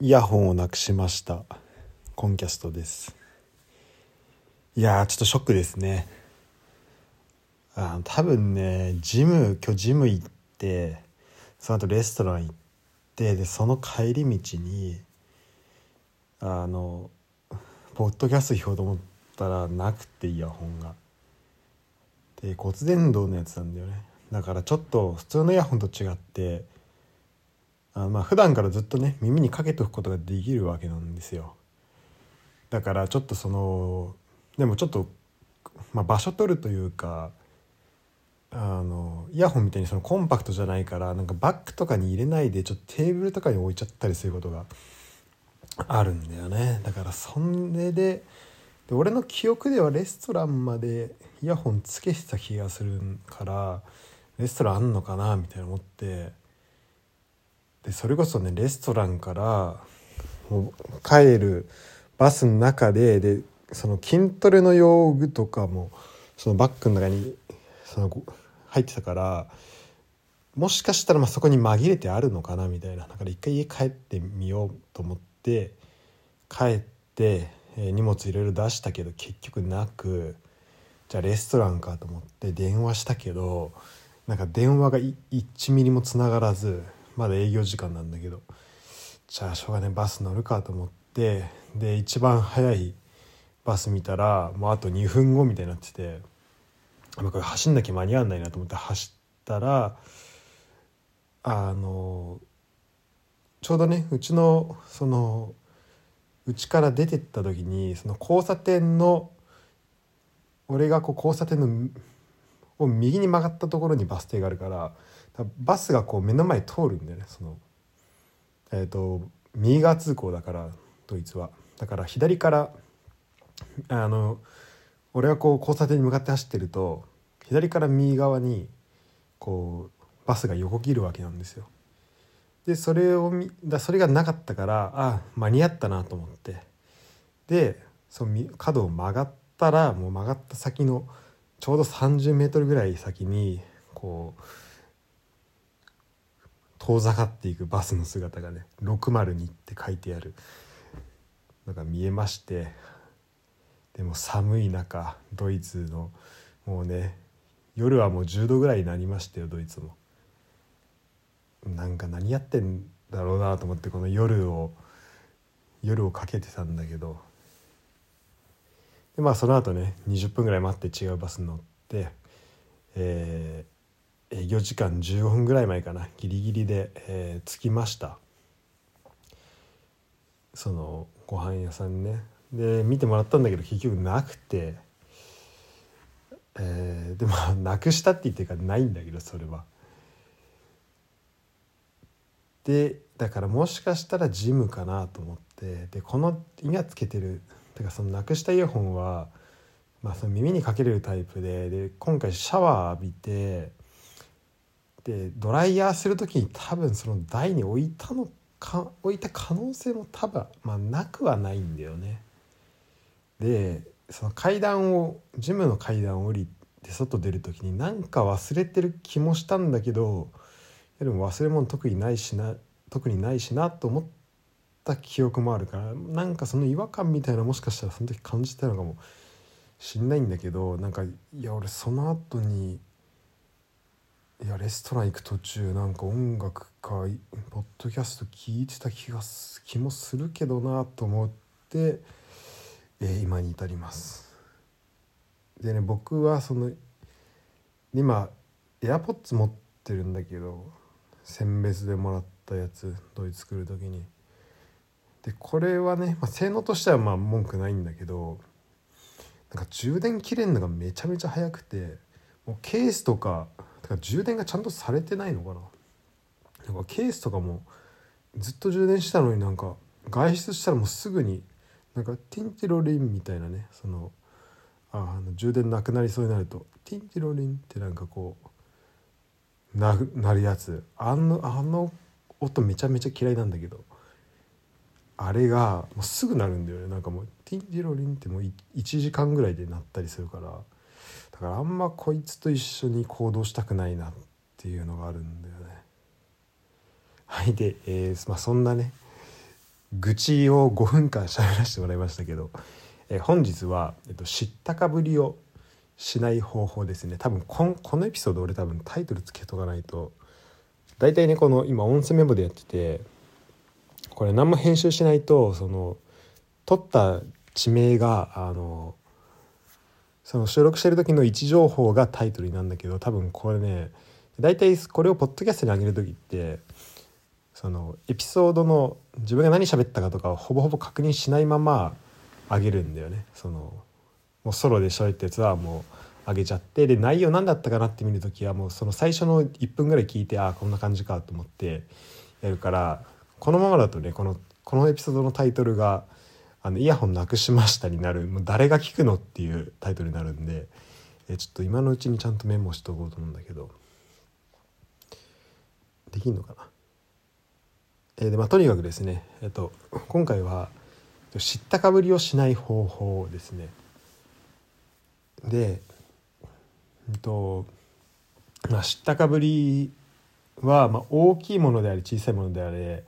イヤホンをなくしました。コンキャストです。いやちょっとショックですね。あ多分ねジム今日ジム行ってその後レストラン行ってでその帰り道にあのポッドキャスト聞こうと思ったらなくてイヤホンが。で骨伝導のやつなんだよね。だからちょっと普通のイヤホンと違ってあまあ普段からずっとね耳にかけておくことができるわけなんですよ。だからちょっとそのでもちょっと、まあ、場所取るというかあのイヤホンみたいにそのコンパクトじゃないからなんかバッグとかに入れないでちょっとテーブルとかに置いちゃったりすることがあるんだよね。だからそれでで俺の記憶ではレストランまでイヤホンつけてた気がするからレストランあんのかなみたいな思ってでそれこそねレストランから帰るバスの中ででその筋トレの用具とかもそのバッグの中にその入ってたからもしかしたらまそこに紛れてあるのかなみたいな。だから一回家帰ってみようと思って帰って、え、荷物いろいろ出したけど結局なくじゃあレストランかと思って電話したけどなんか電話が1ミリもつながらずまだ営業時間なんだけど。じゃあしょうがねバス乗るかと思って。で一番早いバス見たらもうあと2分後みたいになってて。これ走んなきゃ間に合わないなと思って走ったらあのちょうどねうちのそのうちから出てった時にその交差点の俺がこう交差点のを右に曲がったところにバス停があるからバスがこう目の前通るんだよね。そのえっ、ー、と右側通行だからドイツは。だから左からあの俺がこう交差点に向かって走ってると左から右側にこうバスが横切るわけなんですよ。でそれを見だそれがなかったからあ間に合ったなと思って。でその角を曲がったらもう曲がった先のちょうど30メートルぐらい先にこう遠ざかっていくバスの姿がね602って書いてある。のが見えまして。でも寒い中ドイツのもうね夜はもう10度ぐらいになりましたよドイツも。なんか何やってんだろうなと思ってこの夜を夜をかけてたんだけど。でまあその後ね20分ぐらい待って違うバスに乗って、え営業時間15分ぐらい前かな。ギリギリで、えー、着きました。そのご飯屋さんにね。で見てもらったんだけど結局なくて、えー、でも なくしたって言ってるからないんだけどそれは。でだからもしかしたらジムかなと思って。でこの今つけてる。てかそのなくしたイヤホンは、まあ、その耳にかけれるタイプで。で今回シャワー浴びて。でドライヤーする時に多分その台に置いたのか置いた可能性も多分、まあ、なくはないんだよね。でその階段をジムの階段を降りて外出る時に何か忘れてる気もしたんだけどでも忘れ物特にないしな特にないしなと思った記憶もあるからなんかその違和感みたいなもしかしたらその時感じたのかもしんないんだけどなんかいや俺その後にいやレストラン行く途中なんか音楽かポッドキャスト聞いてた気が気もするけどなと思って、えー、今に至ります。でね僕はその今 AirPods 持ってるんだけど選別でもらったやつドイツ来る時に。でこれはね、まあ、性能としてはまあ文句ないんだけどなんか充電切れるのがめちゃめちゃ早くてもうケースとかだから充電がちゃんとされてないのかな？なんかケースとかもずっと充電したのになんか外出したらもうすぐになんかティンティロリンみたいなねそのあの充電なくなりそうになるとティンティロリンってなんかこうななるやつ。あのあの音めちゃめちゃ嫌いなんだけどあれがもうすぐなるんだよね。なんかもうティンティロリンってもう1時間ぐらいで鳴ったりするから。だからあんまこいつと一緒に行動したくないなっていうのがあるんだよね。はいで、えーまあ、そんなね愚痴を5分間喋らせてもらいましたけど、えー、本日は、えっと、知ったかぶりをしない方法ですね多分こんこのエピソード俺多分タイトルつけとかないと大体ねこの今音声メモでやっててこれ何も編集しないとその撮った地名があのその収録してる時の位置情報がタイトルになるんだけど多分これね大体これをポッドキャストに上げる時ってそのエピソードの自分が何喋ったかとかほぼほぼ確認しないまま上げるんだよね。そのもうソロで喋ったやつはもう上げちゃってで内容何だったかなって見る時はもうその最初の1分ぐらい聞いてああこんな感じかと思ってやるからこのままだとねこのこのエピソードのタイトルが「あのイヤホンなくしました」になるもう誰が聞くのっていうタイトルになるんでえちょっと今のうちにちゃんとメモしとこうと思うんだけどできんのかな？えー、でまあ、とにかくですね、えっと、今回は知ったかぶりをしない方法ですね。で、えっとまあ、知ったかぶりは、まあ、大きいものであり小さいものであれ、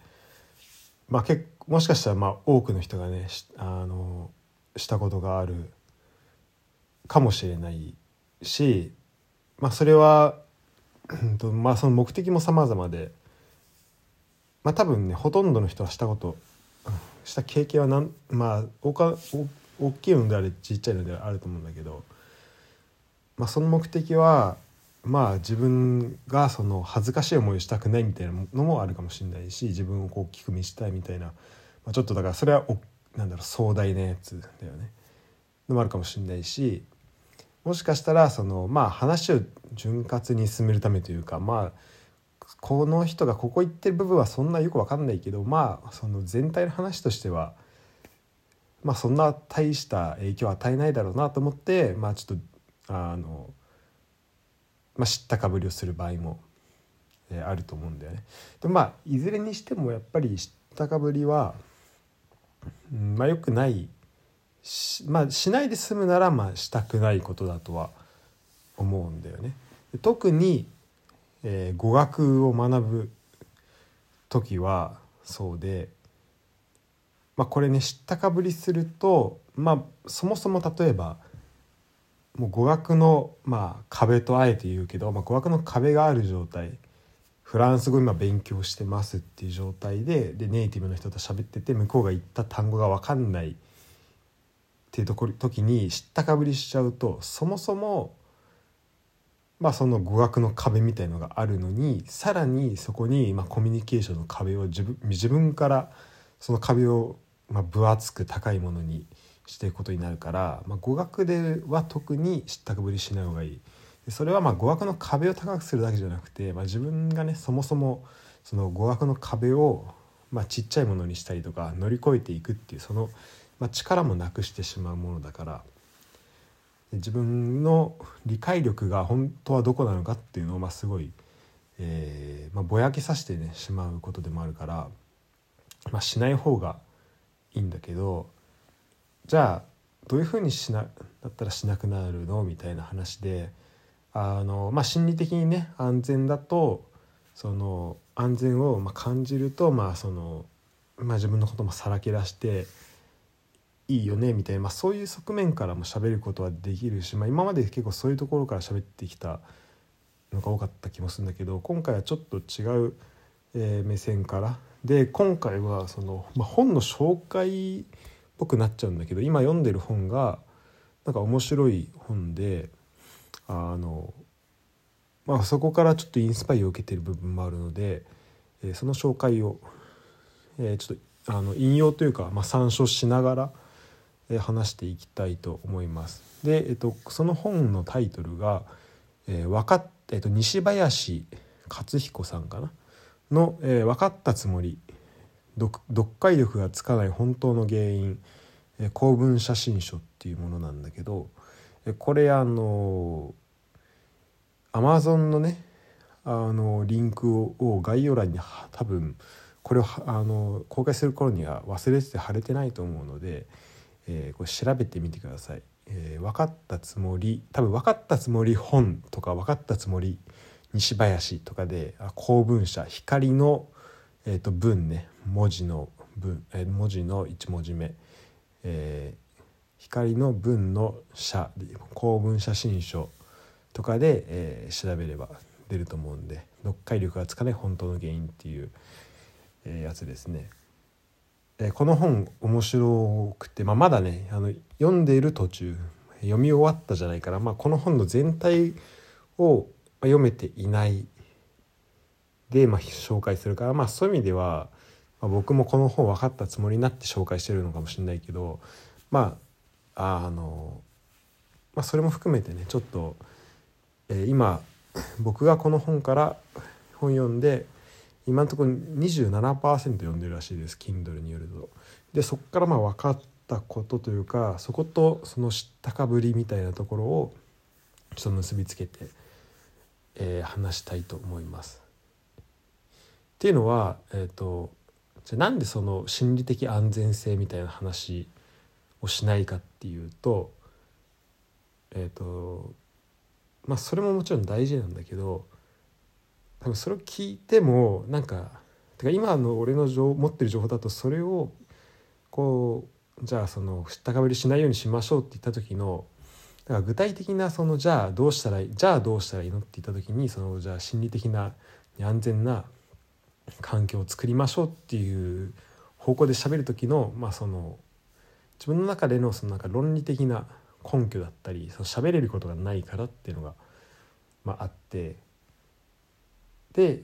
まあ、けもしかしたらまあ多くの人がねあのしたことがあるかもしれないし、まあ、それは、まあ、その目的も様々で。まあ多分ねほとんどの人はしたことした経験はなんまあ大か大きいのであれちっちゃいのであると思うんだけど、まあ、その目的はまあ自分がその恥ずかしい思いをしたくないみたいなのもあるかもしれないし自分をこう大きく見したいみたいな、まあ、ちょっとだからそれはおなんだろう壮大なやつだよねのもあるかもしれないしもしかしたらそのまあ話を潤滑に進めるためというかまあこの人がここ言ってる部分はそんなよく分かんないけどまあその全体の話としてはまあそんな大した影響を与えないだろうなと思ってまあちょっとあの、まあ、知ったかぶりをする場合も、えー、あると思うんだよね。でまあいずれにしてもやっぱり知ったかぶりは、うん、まあよくないしまあしないで済むならまあしたくないことだとは思うんだよね。特にえー、語学を学ぶ時はそうで、まあ、これね知ったかぶりすると、まあ、そもそも例えばもう語学の、まあ、壁とあえて言うけど、まあ、語学の壁がある状態。フランス語今勉強してますっていう状態ででネイティブの人と喋ってて向こうが言った単語が分かんない。っていうとこ時に知ったかぶりしちゃうとそもそもまあ、その語学の壁みたいのがあるのにさらにそこにまあコミュニケーションの壁を自分自分からその壁をまあ分厚く高いものにしていくことになるから、まあ、語学では特に知ったかぶりしない方がいい。それはまあ語学の壁を高くするだけじゃなくて、まあ、自分がねそもそもその語学の壁をまあちっちゃいものにしたりとか乗り越えていくっていうその、まあ、力もなくしてしまうものだから。自分の理解力が本当はどこなのかっていうのをまあすごい、えーまあ、ぼやけさせてねしまうことでもあるから、まあ、しない方がいいんだけどじゃあどういうふうにしなだったらしなくなるの？みたいな話であの、まあ、心理的にね安全だとその安全をまあ感じると、まあそのまあ、自分のこともさらけ出していいよねみたいな、まあ、そういう側面からも喋ることはできるし、まあ、今まで結構そういうところから喋ってきたのが多かった気もするんだけど今回はちょっと違う、えー、目線から。で今回はその、まあ、本の紹介ぽくなっちゃうんだけど今読んでる本がなんか面白い本であの、まあ、そこからちょっとインスパイを受けてる部分もあるので、えー、その紹介を、えー、ちょっとあの引用というか、まあ、参照しながらえ話していきたいと思います。で、えっと、その本のタイトルが「えー、分かっえっと、西林勝彦さんかなの、えー「分かったつもり読解力がつかない本当の原因、公文写真書」っていうものなんだけど、これあのアマゾンのねあのリンクを概要欄に多分これをあの公開する頃には忘れてて貼れてないと思うので。えー、これ調べてみてください。えー、分かったつもり多分分かったつもり本とか分かったつもり西林とかで公文社光の、えーと、文ね文字の文、え、文字の1文字目、えー、光の文の写公文写真書とかで、えー、調べれば出ると思うんで読解力がつかない本当の原因っていう、えー、やつですね。えー、この本面白くて、まあ、まだねあの読んでいる途中読み終わったじゃないから、まあ、この本の全体を読めていないで、まあ、紹介するから、まあ、そういう意味では、まあ、僕もこの本分かったつもりになって紹介してるのかもしれないけどまああの、まあ、それも含めてねちょっと、えー、今僕がこの本から本読んで今のところ27%読んでるらしいです Kindle によると。でそこからまあ分かったことというかそことその知ったかぶりみたいなところをちょっと結びつけて、えー、話したいと思います。っていうのは、えーと、じゃなんでその心理的安全性みたいな話をしないかっていうとえっ、ー、とまあそれももちろん大事なんだけど多分それを聞いてもなんかてか今の俺の持ってる情報だとそれをこうじゃあその知ったかぶりしないようにしましょうって言った時のだから具体的なそのじゃあどうしたらいいじゃあどうしたらいいのって言った時にそのじゃあ心理的な安全な環境を作りましょうっていう方向で喋る時のまあその自分の中でのそのなんか論理的な根拠だったりその喋れることがないからっていうのが、まあ、あってで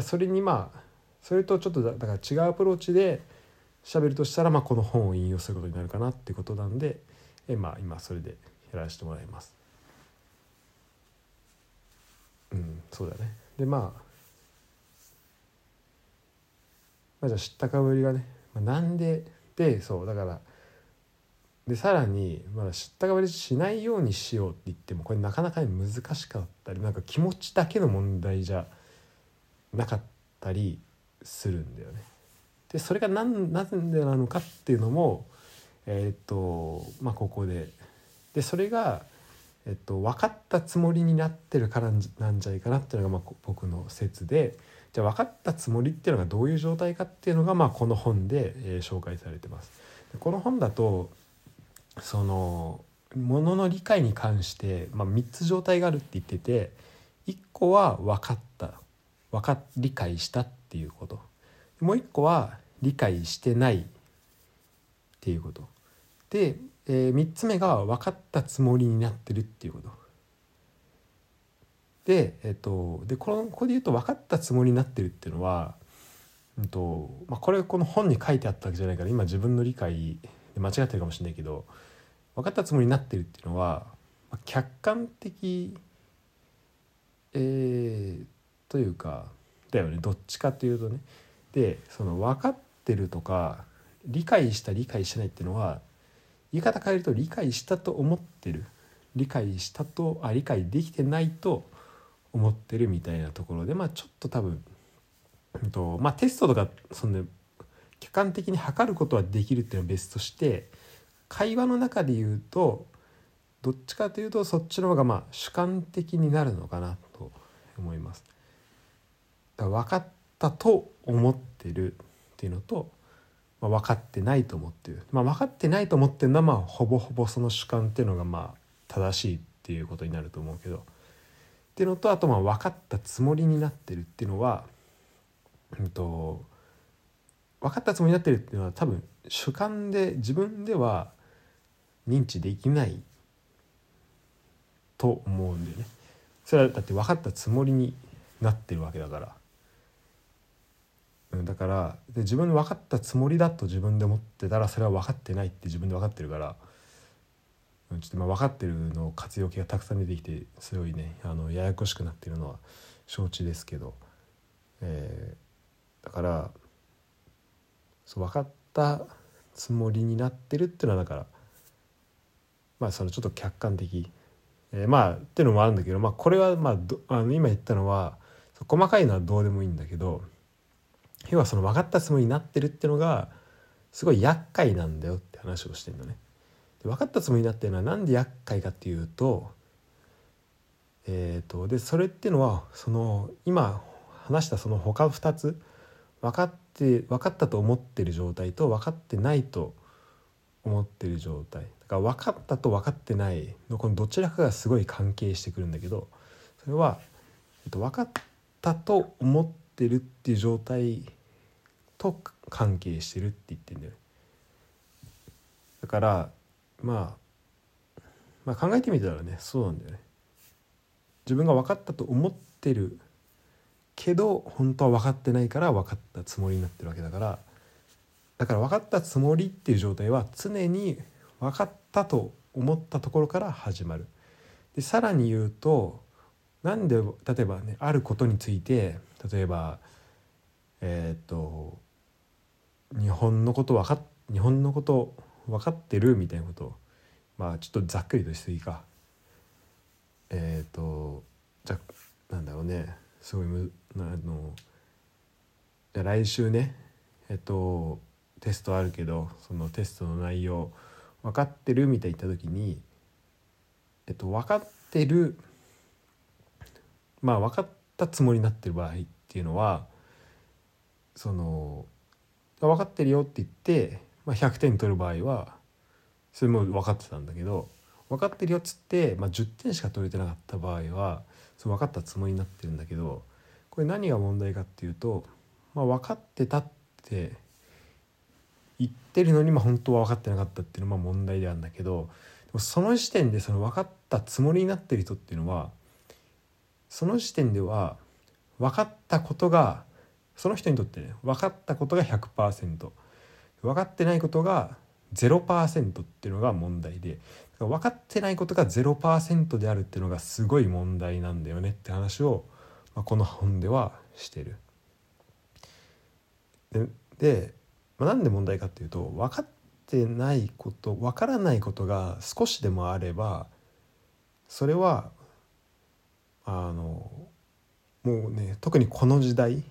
それにまあそれとちょっとだから違うアプローチで喋るとしたら、まあ、この本を引用することになるかなっていうことなんでえ、まあ、今それでやらせてもらいます。うんそうだねでまあまあ、じゃあ知ったかぶりがね、まあ、なんででそうだからでさらにまだ知ったかぶりしないようにしようって言ってもこれなかなか難しかったりなんか気持ちだけの問題じゃなかったりするんだよね。でそれが何なぜなのかっていうのもえっ、とまあここででそれが、えっと、分かったつもりになってるからなんじゃないかなっていうのがまあ僕の説でじゃあ分かったつもりっていうのがどういう状態かっていうのが、まあ、この本で、え、紹介されてます。この本だとそのものの理解に関して、まあ、3つ状態があるって言ってて1個は分かった分か理解したっていうこと。もう1個は理解してないっていうこと。で、えー、3つ目が分かったつもりになってるっていうこと。で,、えっと、でこのここで言うと分かったつもりになってるっていうのは、うんとまあ、これこの本に書いてあったわけじゃないから今自分の理解で間違ってるかもしれないけど分かったつもりになってるっていうのは、まあ、客観的、えー、というかだよねどっちかというとね。でその分かってるとか理解した理解してないっていうのは言い方変えると理解したと思ってる。理解したとあ理解できてないと思ってるみたいなところでまあちょっと多分、うんとまあ、テストとかその、ね、客観的に測ることはできるっていうのは別として会話の中で言うとどっちかというとそっちの方がまあ主観的になるのかなと思います。だ分かったと思ってるっていうのと、まあ、分かってないと思ってる、まあ、分かってないと思ってるのはまあほぼほぼその主観っていうのがまあ正しいっていうことになると思うけど。っていうのとあとまあ分かったつもりになってるっていうのは、うんと、分かったつもりになってるっていうのは多分主観で自分では認知できないと思うんだよね。それはだって分かったつもりになってるわけだから。だからで自分分かったつもりだと自分で思ってたらそれは分かってないって自分で分かってるからちょっとまあ分かってるの活用形がたくさん出てきてすごいねあのややこしくなってるのは承知ですけど、えー、だからそう分かったつもりになってるっていうのはだからまあそのちょっと客観的、えー、まあっていうのもあるんだけど、まあ、これはまああの今言ったのは細かいのはどうでもいいんだけど要はその分かったつもりになってるっていうのがすごい厄介なんだよって話をしてるのね。分かったつもりになってるのは何で厄介かっていうと,、えーと、でそれっていうのはその今話したその他2つ分かっって分かったと思ってる状態と分かってないと思ってる状態だから分かったと分かってないのこのどちらかがすごい関係してくるんだけどそれは、えっと、分かったと思ってるっていう状態と関係してるって言ってんだよね。だからまあまあ考えてみたらねそうなんだよね。自分が分かったと思ってるけど本当は分かってないから分かったつもりになってるわけだからだから分かったつもりっていう状態は常に分かったと思ったところから始まる。でさらに言うとなんで例えばねあることについて例えばえっ、と日本のこと分かっ日本のこと分かってるみたいなことまあちょっとざっくりとしすぎか。えっ、とじゃなんだろうね。すごいむあのじゃ来週ねえっとテストあるけどそのテストの内容分かってるみたいに言った時にえっと分かってるまあ分かったつもりになってる場合っていうのはその分かってるよって言って、まあ、100点取る場合はそれも分かってたんだけど分かってるよっつって、まあ、10点しか取れてなかった場合はそ分かったつもりになってるんだけどこれ何が問題かっていうと、まあ、分かってたって言ってるのに、まあ、本当は分かってなかったっていうのは問題であるんだけどでもその時点でその分かったつもりになってる人っていうのはその時点では分かったことがその人にとってね分かったことが100%分かってないことが0%っていうのが問題で分かってないことが0%であるっていうのがすごい問題なんだよねって話を、まあ、この本ではしてる。でで、まあ、なんで問題かっていうと分かってないこと分からないことが少しでもあればそれはあのもうね特にこの時代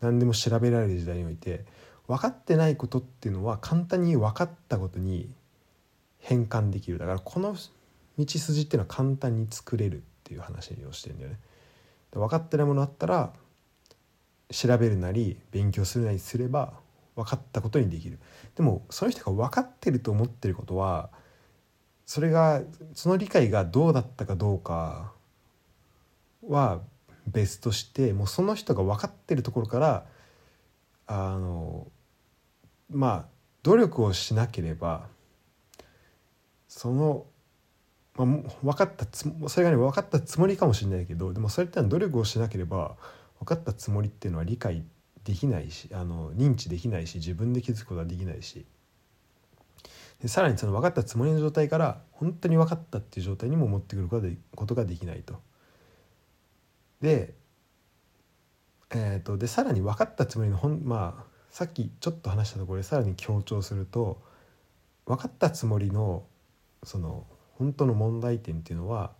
何でも調べられる時代において分かってないことっていうのは簡単に分かったことに変換できるだからこの道筋っていうのは簡単に作れるっていう話をしてるんだよね。分かってないものあったら調べるなり勉強するなりすれば分かったことにできる。でもその人が分かってると思ってることはそれがその理解がどうだったかどうかは別としてもうその人が分かってるところからあのまあ努力をしなければその、まあ、分かったつそれがね分かったつもりかもしれないけどでもそれって努力をしなければ分かったつもりっていうのは理解できないしあの認知できないし自分で気づくことはできないしでさらにその分かったつもりの状態から本当に分かったっていう状態にも持ってくることができないと。で,、えーと、でさらに分かったつもりのほんまあさっきちょっと話したところでさらに強調すると分かったつもりのその本当の問題点っていうのは、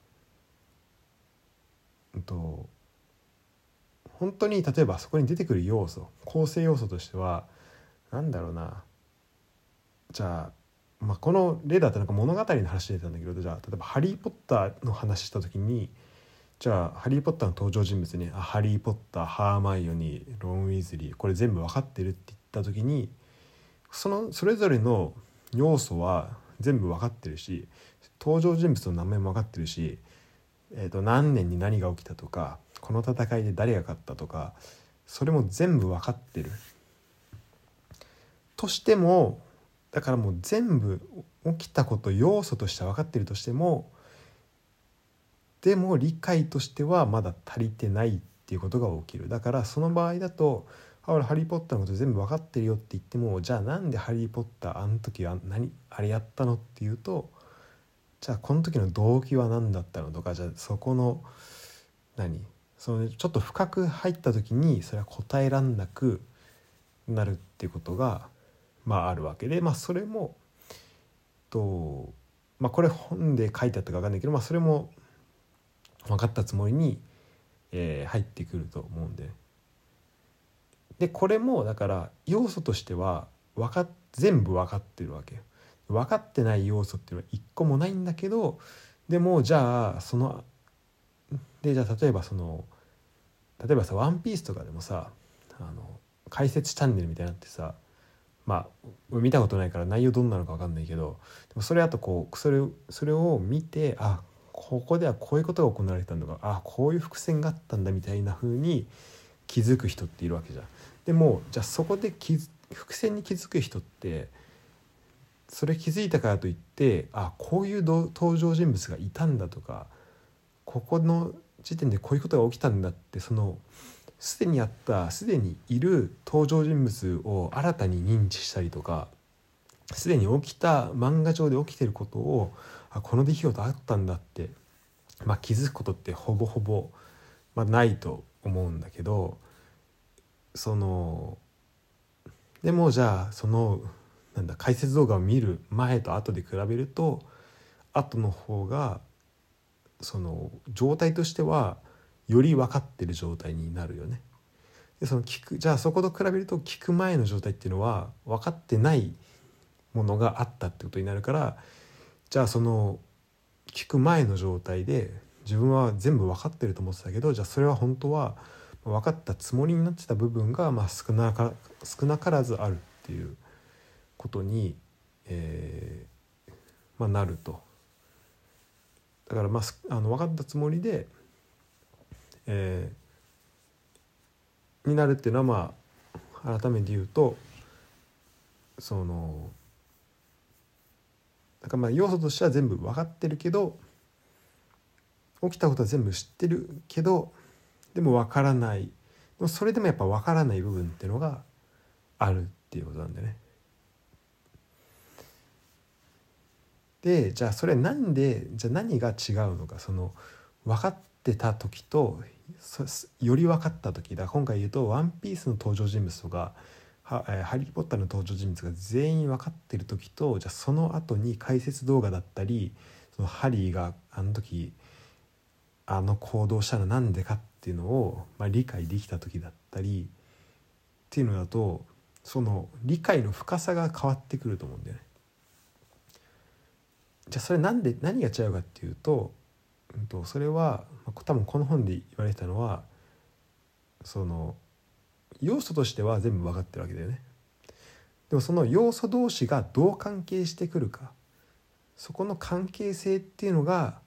うんと、本当に例えばそこに出てくる要素構成要素としては何だろうなじゃあ、まあ、この例だったらなんか物語の話出たんだけどじゃあ例えば「ハリー・ポッター」の話した時に「じゃあ「ハリー・ポッター」の登場人物にあハリー・ポッターハーマイオニーロン・ウィズリーこれ全部分かってるって言った時にそのそれぞれの要素は全部分かってるし登場人物の名前も分かってるし、えー、と何年に何が起きたとかこの戦いで誰が勝ったとかそれも全部分かってる。としてもだからもう全部起きたこと要素として分かってるとしてもでも理解としてはまだ足りてないっていうことが起きる。だからその場合だと「あ俺ハリー・ポッターのこと全部分かってるよ」って言ってもじゃあなんでハリー・ポッターあの時は何あれやったのっていうとじゃあこの時の動機は何だったのとかじゃあそこの何？そのちょっと深く入った時にそれは答えらんなくなるっていうことがまああるわけでまあそれもとまあこれ本で書いてあったか分かんないけどまあそれも分かったつもりに、えー、入ってくると思うんで。でこれもだから要素としては分か全部分かってるわけよ。分かってない要素っていうのは一個もないんだけどでもじゃあそのでじゃあ例えばその例えばさ「ワンピースとかでもさあの解説チャンネルみたいになってさまあ見たことないから内容どんなのか分かんないけどでもそれあとこうそれそれを見てあここではこういうことが行われたんだかあこういう伏線があったんだみたいな風に気づく人っているわけじゃん。でもじゃあそこで気伏線に気づく人ってそれ気づいたからといってあこういう登場人物がいたんだとかここの時点でこういうことが起きたんだってそのすでにあったすでにいる登場人物を新たに認知したりとかすでに起きた漫画上で起きてることをあこの出来事あったんだって、まあ、気づくことってほぼほぼ、まあ、ないと思うんだけどそのでもじゃあそのなんだ解説動画を見る前と後で比べると後の方がその状態としてはより分かってる状態になるよね。でその聞くじゃあそこと比べると聞く前の状態っていうのは分かってないものがあったってことになるからじゃあその聞く前の状態で自分は全部分かってると思ってたけどじゃあそれは本当は分かったつもりになってた部分がまあ少なか少なからずあるっていうことに、えーまあ、なると。だからまああの分かったつもりで、えー、になるっていうのはまあ改めて言うとそのだからまあ要素としては全部分かってるけど起きたことは全部知ってるけどでも分からないそれでもやっぱ分からない部分っていうのがあるっていうことなんでね。でじゃあそれなんでじゃあ何が違うのかその分かってた時とより分かった時だ今回言うと「ワンピースの登場人物とか「ハリー・ポッター」の登場人物が全員分かってる時とじゃあその後に解説動画だったりそのハリーがあの時あの行動したのなんでかっていうのを、まあ、理解できた時だったりっていうのだとその理解の深さが変わってくると思うんだよね。じゃあそれなんで何が違うかっていうと,、うんと、それは多分この本で言われてたのはその要素としては全部分かってるわけだよね。でもその要素同士がどう関係してくるかそこの関係性っていうのが、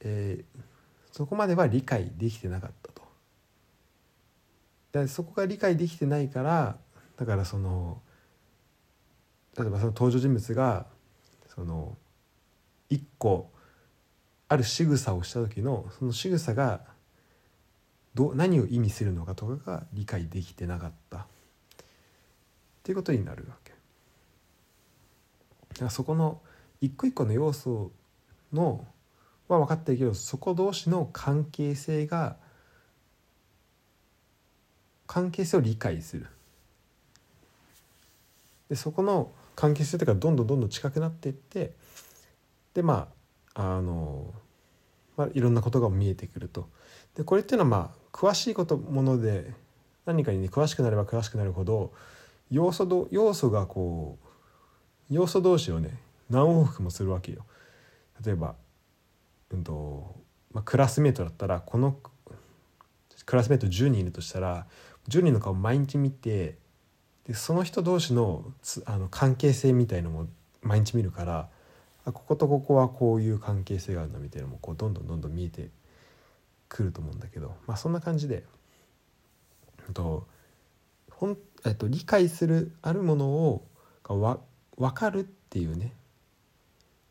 えー、そこまでは理解できてなかったと。でそこが理解できてないからだからその例えばその登場人物がその一個ある仕草をした時のその仕草がど何を意味するのかとかが理解できてなかったっていうことになるわけ。だからそこの一個一個の要素のは分かってるけどそこ同士の関係性が関係性を理解する。でそこの関係性というかどんどんどんどん近くなっていってでまああの、まあ、いろんなことが見えてくると。でこれっていうのはまあ詳しいこともので何かにね詳しくなれば詳しくなるほど要素ど要素がこう要素同士をね何往復もするわけよ。例えば、うんとまあ、クラスメートだったらこのクラスメート10人いるとしたら10人の顔毎日見てでその人同士のつあの関係性みたいのも毎日見るからあこことここはこういう関係性があるんだみたいなのもこうどんどんどんどん見えてくると思うんだけどまあそんな感じで、えっとほんえっと、理解するあるものをがわ分かるっていうね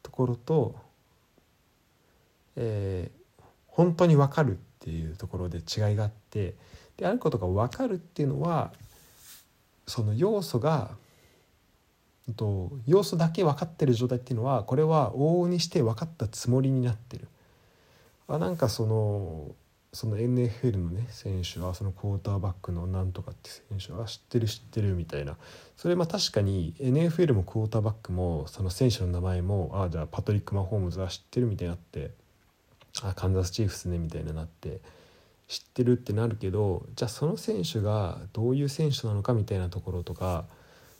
ところと、えー、本当に分かるっていうところで違いがあってであることが分かるっていうのはその要素がと要素だけ分かってる状態っていうのはこれは往々にして分かったつもりになってる。あなんかそのその NFL のね選手はそのクォーターバックのなんとかって選手は知ってる知ってるみたいな。それまあ確かに NFL もクォーターバックもその選手の名前もああじゃあパトリック・マホームズは知ってるみたいになってあカンザスチーフスねみたいになって知ってるってなるけどじゃあその選手がどういう選手なのかみたいなところとか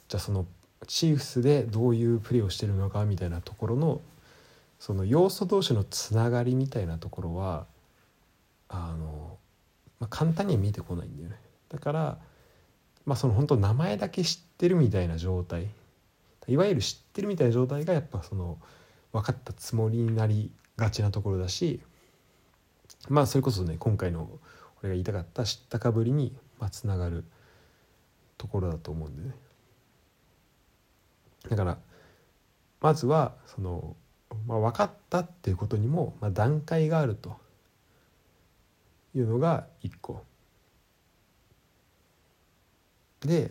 じゃあそのチーフスでどういうプレーをしてるのかみたいなところのその要素同士のつながりみたいなところはあの、まあ、簡単には見えてこないんだよね。だからまあその本当名前だけ知ってるみたいな状態いわゆる知ってるみたいな状態がやっぱその分かったつもりになりがちなところだしまあそれこそね今回の俺が言いたかった知ったかぶりにつながるところだと思うんでねだからまずはその、まあ、分かったっていうことにも、まあ、段階があるというのが一個。で、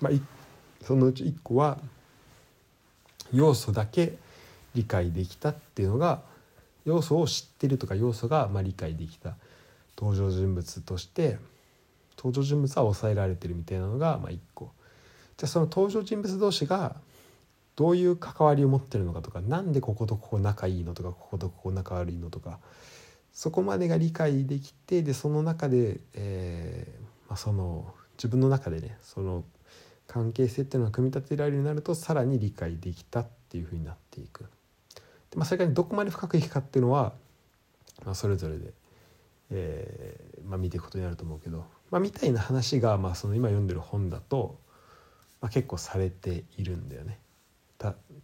まあ、そのうち一個は要素だけ理解できたっていうのが要素を知ってるとか要素がまあ理解できた。登場人物として登場人物は抑えられてるみたいなのがまあ一個。じゃあその登場人物同士がどういう関わりを持ってるのかとか何でこことここ仲いいのとかこことここ仲悪いのとかそこまでが理解できてでその中で、えーまあ、その自分の中でねその関係性っていうのが組み立てられるようになるとさらに理解できたっていうふうになっていく。でまあ、それからどこまで深くいくかっていうのは、まあ、それぞれで、えーまあ、見ていくことになると思うけど、まあ、みたいな話が、まあ、その今読んでる本だと、まあ、結構されているんだよね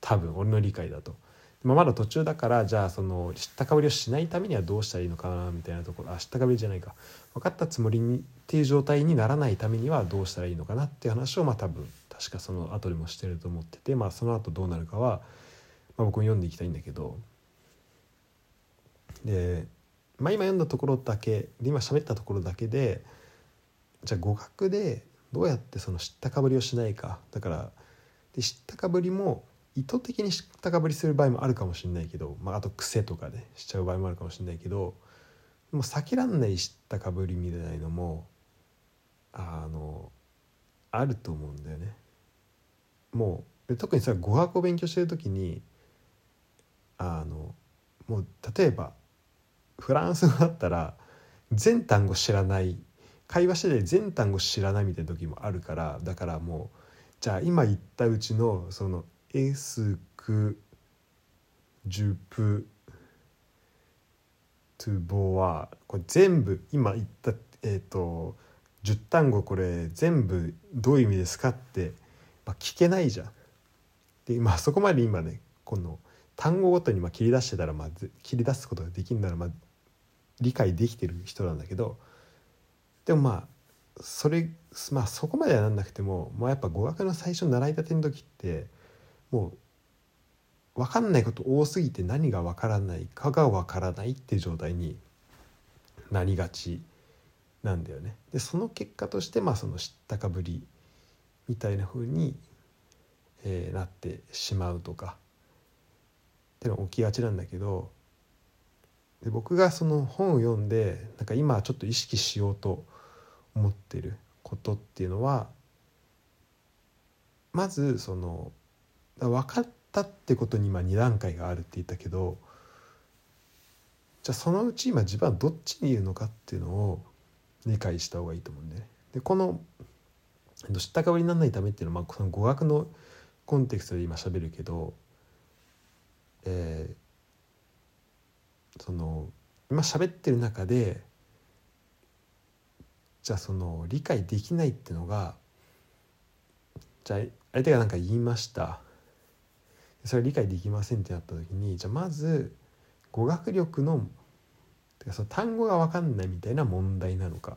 多分俺の理解だと。まあ、まだ途中だからじゃあその知ったかぶりをしないためにはどうしたらいいのかなみたいなところあ知ったかぶりじゃないか。分かったつもりにっていう状態にならないためにはどうしたらいいのかなっていう話をまあ多分確かその後でもしてると思っててまあその後どうなるかは、まあ、僕も読んでいきたいんだけど。で、まあ、今読んだところだけで今喋ったところだけでじゃあ語学でどうやってその知ったかぶりをしないか。だからで知ったかぶりも意図的に知ったかぶりする場合もあるかもしれないけど、まあ、あと癖とかでしちゃう場合もあるかもしれないけどもう避けらんない知ったかぶりみたいのもあのあると思うんだよね。もう特にさ語学を勉強してる時にあのもう例えばフランス語だったら全単語知らない会話してて全単語知らないみたいな時もあるからだからもうじゃあ今言ったうちのそのエスクジュプトゥボワこれ全部今言ったえっ、ー、と10単語これ全部どういう意味ですかって、まあ、聞けないじゃん。でまあそこまで今ねこの単語ごとにまあ切り出してたらまあ切り出すことができるならまあ理解できてる人なんだけどでもまあそれまあそこまではなんなくても、まあ、やっぱ語学の最初習いたての時ってもう分かんないこと多すぎて何が分からないかが分からないっていう状態になりがちなんだよね。でその結果としてまあその知ったかぶりみたいな風に、えー、なってしまうとかっていうの起きがちなんだけどで僕がその本を読んでなんか今ちょっと意識しようと思ってることっていうのはまずその分かったってことに今2段階があるって言ったけどじゃあそのうち今自分はどっちにいるのかっていうのを理解した方がいいと思うんで、ね、でこの知ったかぶりにならないためっていうのは、まあ、その語学のコンテクストで今喋るけど、えー、その今喋ってる中でじゃあその理解できないっていうのがじゃあ相手が何か言いました。それ理解できませんってなった時にじゃあまず語学力のてかその単語が分かんないみたいな問題なのか。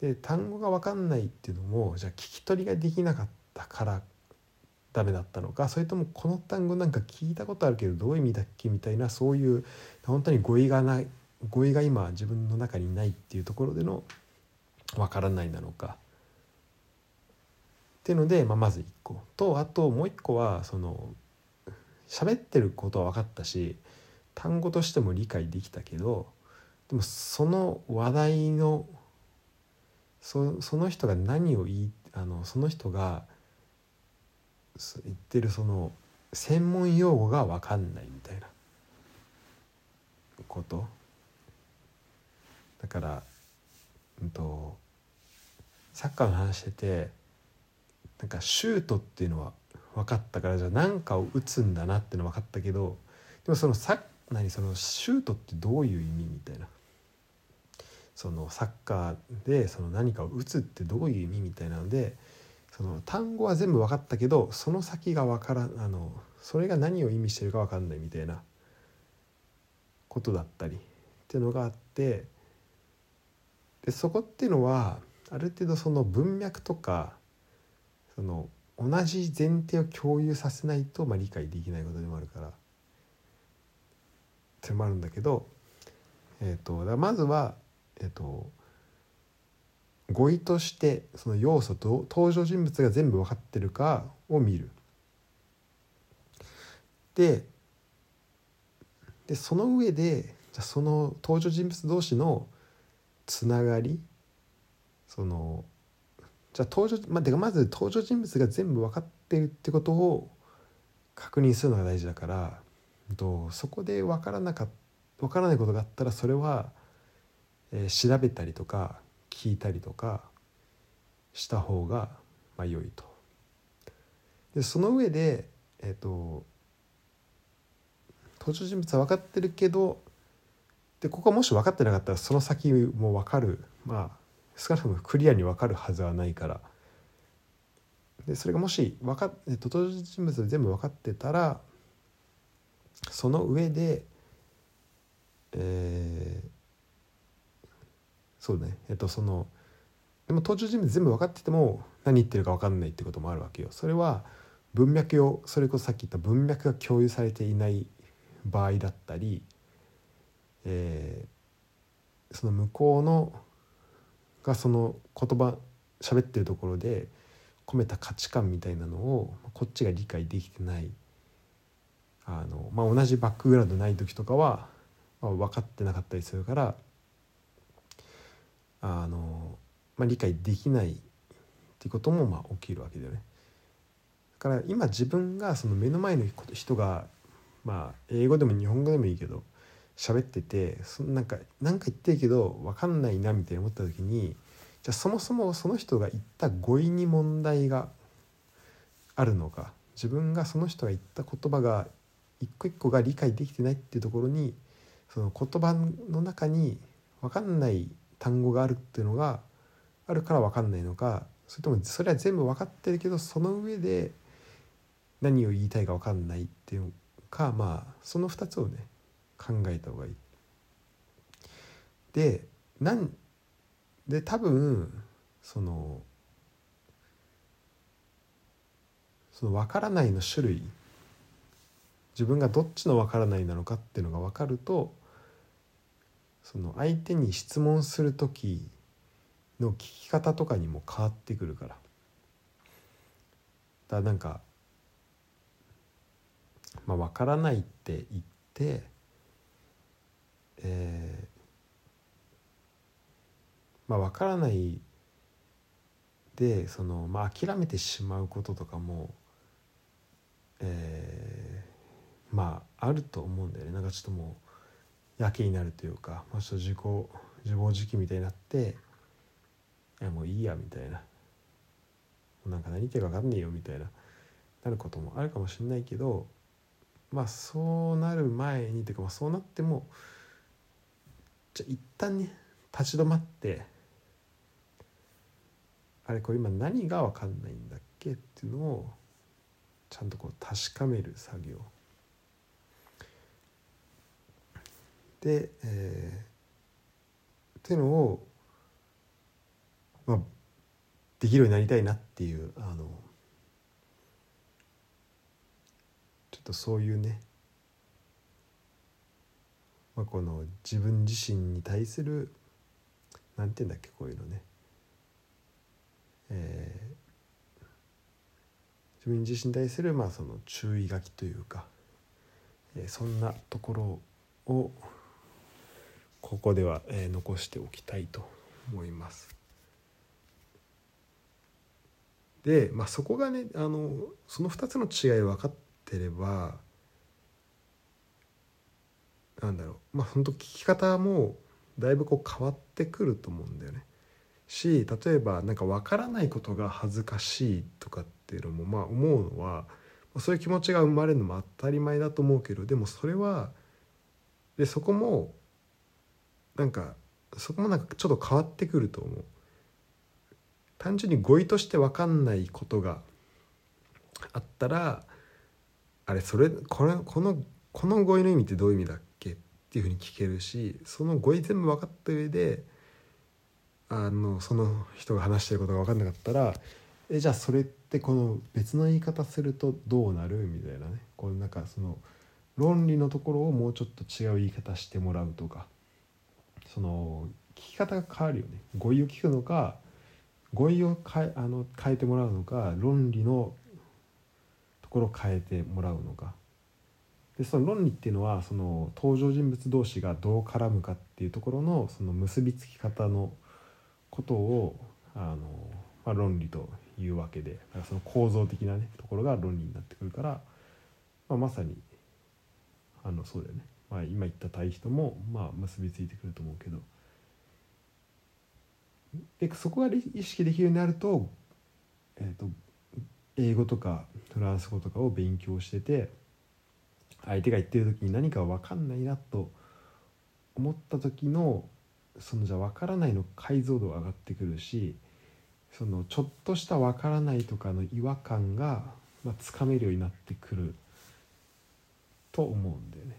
で単語が分かんないっていうのもじゃあ聞き取りができなかったからダメだったのか。それともこの単語なんか聞いたことあるけどどういう意味だっけみたいなそういう本当に語彙がない語彙が今自分の中にないっていうところでの分からないなのか。っていうので、まあ、まず1個。とあともう1個はその喋ってることは分かったし単語としても理解できたけどでもその話題のそその人が何を言いあのその人が言ってるその専門用語が分かんないみたいなこと。だから、うんと、サッカーの話しててなんかシュートっていうのは分かったからじゃあ何かを打つんだなっていうのは分かったけどでもそのサ何そのシュートってどういう意味みたいな。そのサッカーでその何かを打つってどういう意味みたいなのでその単語は全部分かったけどその先が分からあのそれが何を意味してるか分かんないみたいな。ことだったりっていうのがあってでそこっていうのはある程度その文脈とかその同じ前提を共有させないと、まあ、理解できないことでもあるからってもあるんだけど、えーと、だまずは、えーと、語彙としてその要素と登場人物が全部分かってるかを見る。ででその上でじゃその登場人物同士のつながりそのじゃあ登場、まあ、でまず登場人物が全部分かってるってことを確認するのが大事だからとそこで分からなか分からないことがあったらそれは、えー、調べたりとか聞いたりとかした方がまあ良いと。でその上で、えーと登場人物は分かってるけどでここはもし分かってなかったらその先も分かるまあ少なくともクリアに分かるはずはないからでそれがもし分かっ、え、登場人物全部分かってたらその上でえー、そうねえっとそのでも登場人物全部分かってても何言ってるか分かんないってこともあるわけよ。それは文脈をそれこそさっき言った文脈が共有されていない場合だったり、えー、その向こうのがその言葉喋ってるところで込めた価値観みたいなのをこっちが理解できてないあの、まあ、同じバックグラウンドない時とかは、まあ、分かってなかったりするからあの、まあ、理解できないっていうこともまあ起きるわけだよね。だから今自分がその目の前の人がまあ英語でも日本語でもいいけど喋っててそなんかなんか言ってるけど分かんないなみたいに思った時にじゃあそもそもその人が言った語彙に問題があるのか自分がその人が言った言葉が一個一個が理解できてないっていうところにその言葉の中に分かんない単語があるっていうのがあるから分かんないのかそれともそれは全部分かってるけどその上で何を言いたいか分かんないっていうかまあその2つをね考えた方がいい。でなんで多分そのその分からないの種類自分がどっちの分からないなのかっていうのが分かるとその相手に質問する時の聞き方とかにも変わってくるから。だからなんかまあ、分からないって言って、えー、まあ、分からないでその、まあ、諦めてしまうこととかも、えー、まああると思うんだよね。なんかちょっともうやけになるというか、まあ、ちょっと自己自暴自棄みたいになっていやもういいやみたいな。なんか何言ってるか分かんねえよみたいな。なることもあるかもしれないけどまあそうなる前にというか、まあ、そうなってもじゃあ一旦ね立ち止まってあれこれ今何が分かんないんだっけっていうのをちゃんとこう確かめる作業。で、えー、っていうのを、まあ、できるようになりたいなっていうあのちょっとそういうね、まあ、この自分自身に対する何て言うんだっけこういうのね、えー、自分自身に対するまあその注意書きというか、えー、そんなところをここでは、えー、残しておきたいと思います。で、まあ、そこがねあのその2つの違い分かっってればなんだろうまあ本当聞き方もだいぶこう変わってくると思うんだよね。し例えば何か分からないことが恥ずかしいとかっていうのもまあ思うのはそういう気持ちが生まれるのも当たり前だと思うけどでもそれはでそこもなんかそこもなんかちょっと変わってくると思う単純に語彙として分かんないことがあったらあれそれこれこのこの語彙の意味ってどういう意味だっけっていうふうに聞けるしその語彙全部分かった上であのその人が話してることが分かんなかったらえじゃあそれってこの別の言い方するとどうなるみたいなね。こうなんかその論理のところをもうちょっと違う言い方してもらうとかその聞き方が変わるよね。語彙を聞くのか語彙を変えあの変えてもらうのか論理のところを変えてもらうのか。でその論理っていうのはその登場人物同士がどう絡むかっていうところのその結びつき方のことをあの、まあ、論理というわけでその構造的なねところが論理になってくるから、まあ、まさにあのそうだよね、まあ、今言った対比ともまあ結びついてくると思うけど。でそこが意識できるようになると,、えーと、英語とかフランス語とかを勉強してて相手が言ってる時に何か分かんないなと思った時のそのじゃあ分からないの解像度が上がってくるしそのちょっとした分からないとかの違和感が、まあ、つかめるようになってくると思うんだよね。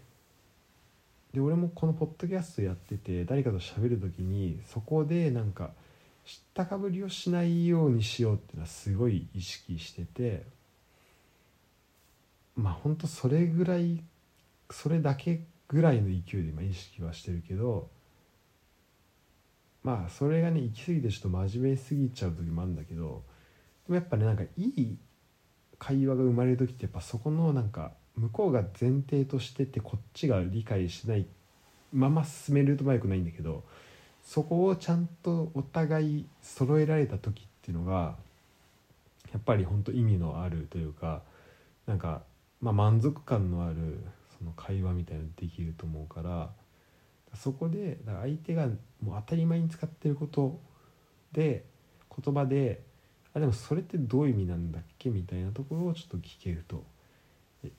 で俺もこのポッドキャストやってて誰かと喋る時にそこでなんか知ったかぶりをしないようにしようっていうのはすごい意識しててまあほんとそれぐらいそれだけぐらいの勢いで今意識はしてるけどまあそれがね行き過ぎてちょっと真面目すぎちゃう時もあるんだけどでもやっぱねなんかいい会話が生まれる時ってやっぱそこのなんか向こうが前提としててこっちが理解しないまま進めるとまよくないんだけどそこをちゃんとお互い揃えられた時っていうのがやっぱり本当意味のあるというかなんか、まあ、満足感のあるその会話みたいなのできると思うからそこで相手がもう当たり前に使ってることで言葉であでもそれってどういう意味なんだっけみたいなところをちょっと聞けると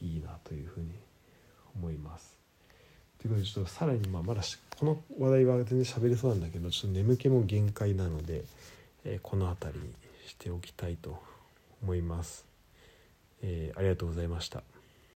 いいなというふうに思います。ということでちょっとさらにまあまだこの話題は全然喋れそうなんだけどちょっと眠気も限界なので、えー、この辺りにしておきたいと思います。えー、ありがとうございました。